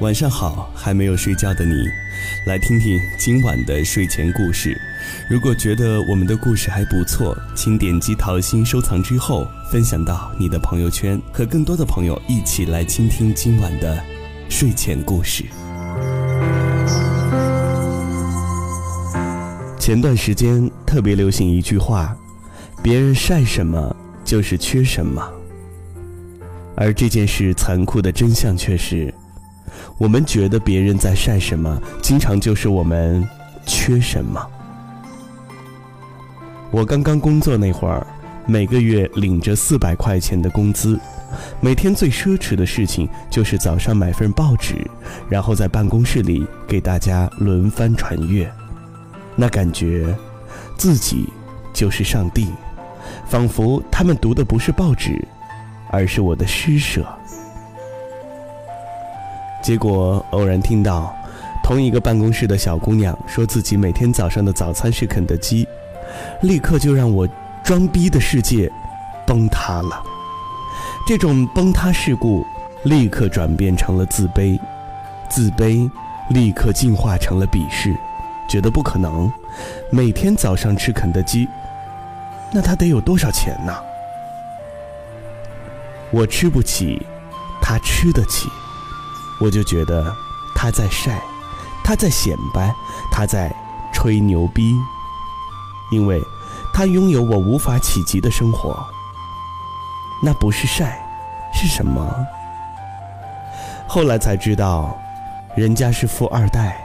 晚上好，还没有睡觉的你，来听听今晚的睡前故事。如果觉得我们的故事还不错，请点击桃心收藏之后，分享到你的朋友圈，和更多的朋友一起来倾听今晚的睡前故事。前段时间特别流行一句话：“别人晒什么就是缺什么。”而这件事残酷的真相却是。我们觉得别人在晒什么，经常就是我们缺什么。我刚刚工作那会儿，每个月领着四百块钱的工资，每天最奢侈的事情就是早上买份报纸，然后在办公室里给大家轮番传阅，那感觉，自己就是上帝，仿佛他们读的不是报纸，而是我的施舍。结果偶然听到，同一个办公室的小姑娘说自己每天早上的早餐是肯德基，立刻就让我装逼的世界崩塌了。这种崩塌事故立刻转变成了自卑，自卑立刻进化成了鄙视，觉得不可能，每天早上吃肯德基，那他得有多少钱呢？我吃不起，他吃得起。我就觉得他在晒，他在显摆，他在吹牛逼，因为他拥有我无法企及的生活。那不是晒，是什么？后来才知道，人家是富二代，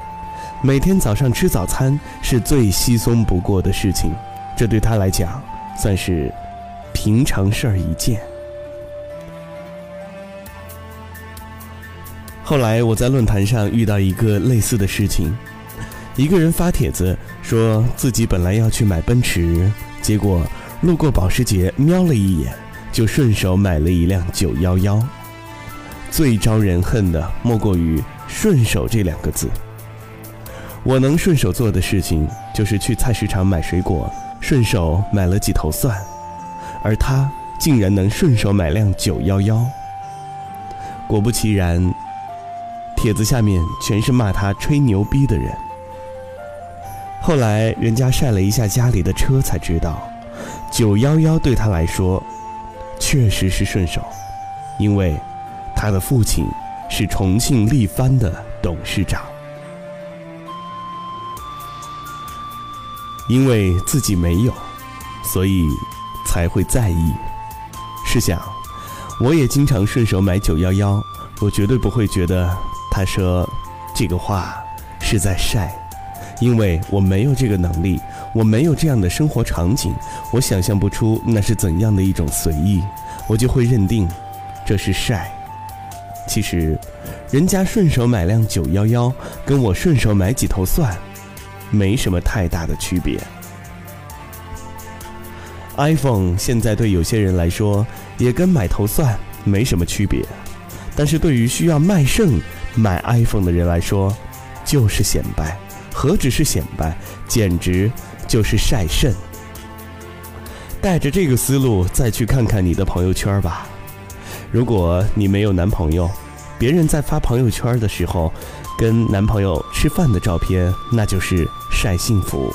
每天早上吃早餐是最稀松不过的事情，这对他来讲算是平常事儿一件。后来我在论坛上遇到一个类似的事情，一个人发帖子说自己本来要去买奔驰，结果路过保时捷瞄了一眼，就顺手买了一辆九幺幺。最招人恨的莫过于“顺手”这两个字。我能顺手做的事情就是去菜市场买水果，顺手买了几头蒜，而他竟然能顺手买辆九幺幺。果不其然。帖子下面全是骂他吹牛逼的人。后来人家晒了一下家里的车，才知道，九幺幺对他来说，确实是顺手，因为他的父亲是重庆力帆的董事长。因为自己没有，所以才会在意。试想，我也经常顺手买九幺幺，我绝对不会觉得。他说：“这个话是在晒，因为我没有这个能力，我没有这样的生活场景，我想象不出那是怎样的一种随意，我就会认定这是晒。其实，人家顺手买辆九幺幺，跟我顺手买几头蒜，没什么太大的区别。iPhone 现在对有些人来说，也跟买头蒜没什么区别，但是对于需要卖肾。”买 iPhone 的人来说，就是显摆，何止是显摆，简直就是晒肾。带着这个思路再去看看你的朋友圈吧。如果你没有男朋友，别人在发朋友圈的时候，跟男朋友吃饭的照片，那就是晒幸福。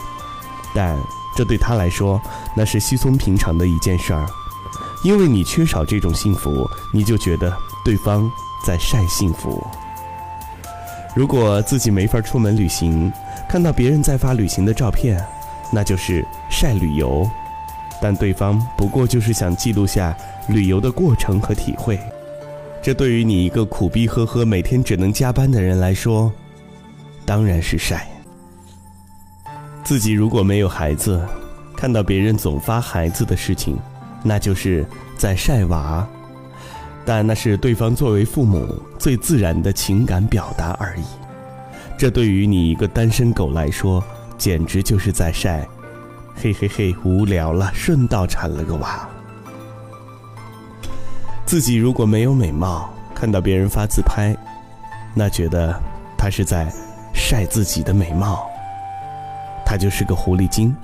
但这对他来说，那是稀松平常的一件事儿，因为你缺少这种幸福，你就觉得对方在晒幸福。如果自己没法出门旅行，看到别人在发旅行的照片，那就是晒旅游。但对方不过就是想记录下旅游的过程和体会。这对于你一个苦逼呵呵、每天只能加班的人来说，当然是晒。自己如果没有孩子，看到别人总发孩子的事情，那就是在晒娃。但那是对方作为父母最自然的情感表达而已，这对于你一个单身狗来说，简直就是在晒，嘿嘿嘿，无聊了，顺道产了个娃。自己如果没有美貌，看到别人发自拍，那觉得他是在晒自己的美貌，他就是个狐狸精。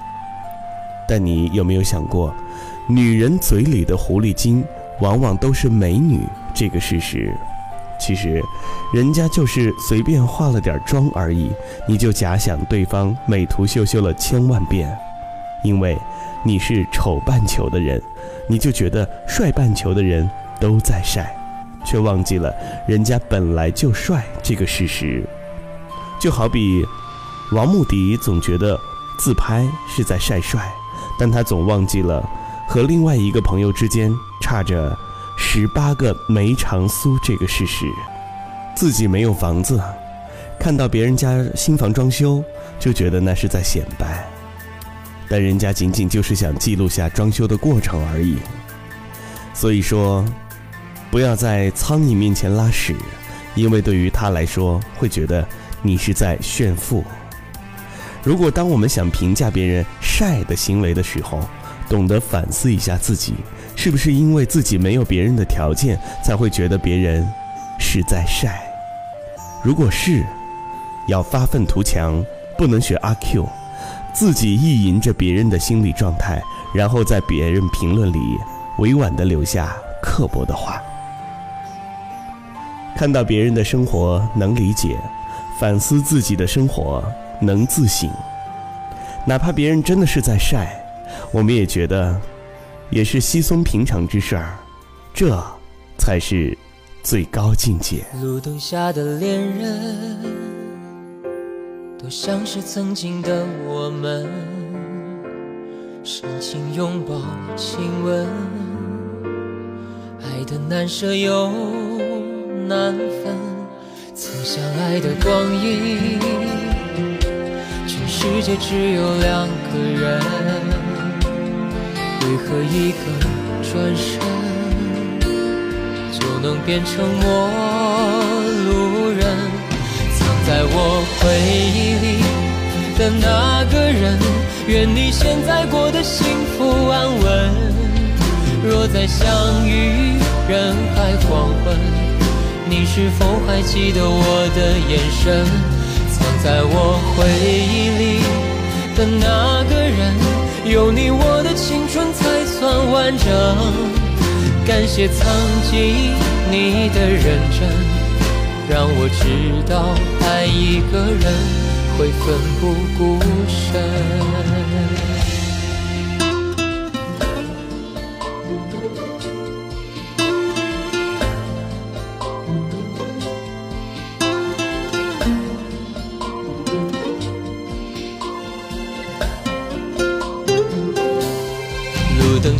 但你有没有想过，女人嘴里的狐狸精？往往都是美女，这个事实，其实，人家就是随便化了点妆而已，你就假想对方美图秀秀了千万遍，因为你是丑半球的人，你就觉得帅半球的人都在晒，却忘记了人家本来就帅这个事实。就好比王牧迪总觉得自拍是在晒帅，但他总忘记了和另外一个朋友之间差着。十八个梅长苏这个事实，自己没有房子，看到别人家新房装修，就觉得那是在显摆，但人家仅仅就是想记录下装修的过程而已。所以说，不要在苍蝇面前拉屎，因为对于他来说，会觉得你是在炫富。如果当我们想评价别人晒的行为的时候，懂得反思一下自己。是不是因为自己没有别人的条件，才会觉得别人是在晒？如果是，要发愤图强，不能学阿 Q，自己意淫着别人的心理状态，然后在别人评论里委婉地留下刻薄的话。看到别人的生活能理解，反思自己的生活能自省。哪怕别人真的是在晒，我们也觉得。也是稀松平常之事儿，这才是最高境界。路灯下的恋人，多像是曾经的我们，深情拥抱、亲吻，爱的难舍又难分。曾相爱的光阴，全世界只有两个人。为何一个转身就能变成陌路人？藏在我回忆里的那个人，愿你现在过得幸福安稳。若再相遇人海黄昏，你是否还记得我的眼神？藏在我回忆里的那个人。有你，我的青春才算完整。感谢曾经你的认真，让我知道爱一个人会奋不顾身。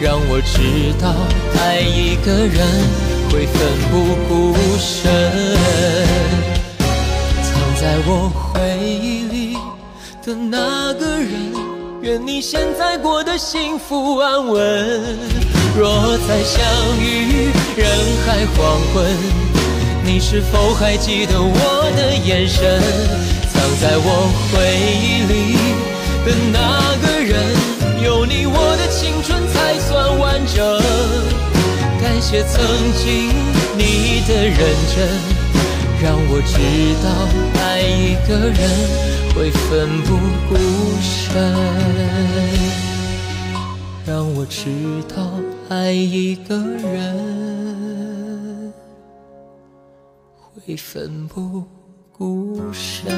让我知道，爱一个人会奋不顾身。藏在我回忆里的那个人，愿你现在过得幸福安稳。若再相遇人海黄昏，你是否还记得我的眼神？藏在我回忆里的那谢曾经你的认真，让我知道爱一个人会奋不顾身。让我知道爱一个人会奋不顾身。